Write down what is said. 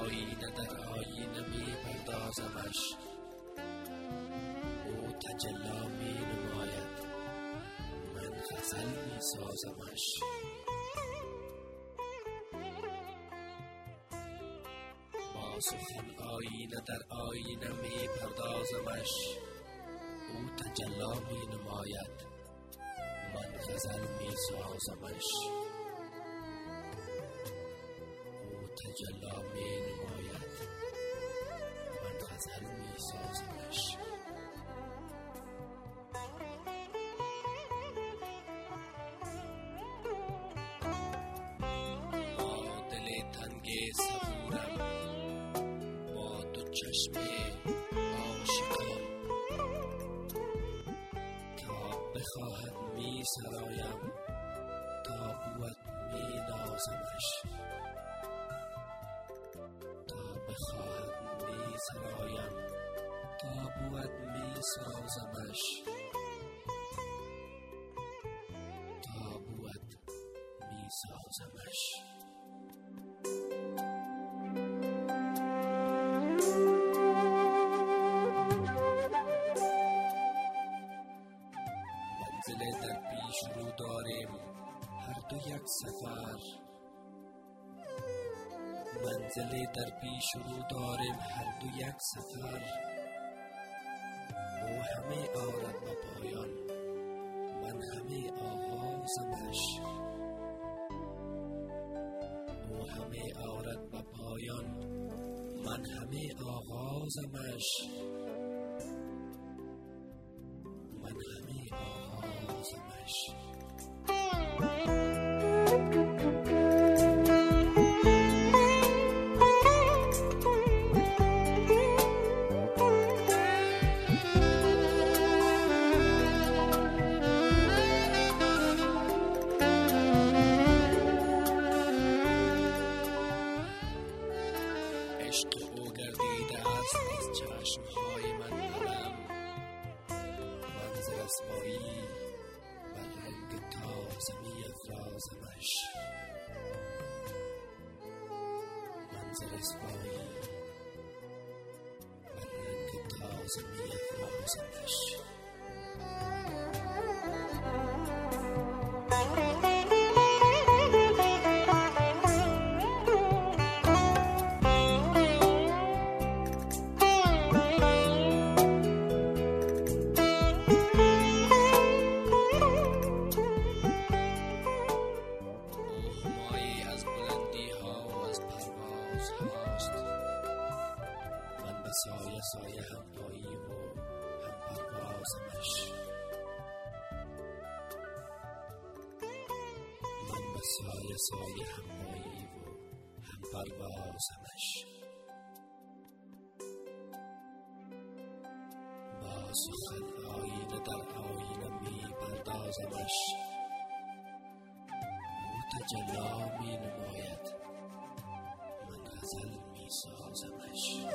آینه در آینه می پردازمش او تجلا می نماید من غزل می سازمش با سخن آینه در آینه می پردازمش او تجلا می نماید من غزل می سازمش او تجلامی می سازمش با دل تنگ صبورم با دو چشم عاشقم تا بخواهد می سرایم تا بود می نازمش سازمش تا بود می سازمش منزل در پیش رو داریم. هر دو یک سفر. منزل در پیش رو داریم. هر دو یک سفر. همه آرد به پایان. من همه آغازمش او همه آرد به پایان. من همه آغازمش من همه آغازمش عشق او گردیده است از چشمهای من علم منظر اسمایی بر رنگ تازه می افرازمش منظر اسمایی بر رنگ تازه می افرازمش پایی و هم پروازمش من به سایه سایه هم پایی و هم پروازمش با سخن آینه در آینه می پردازمش او تجلا می نماید من غزل می سازمش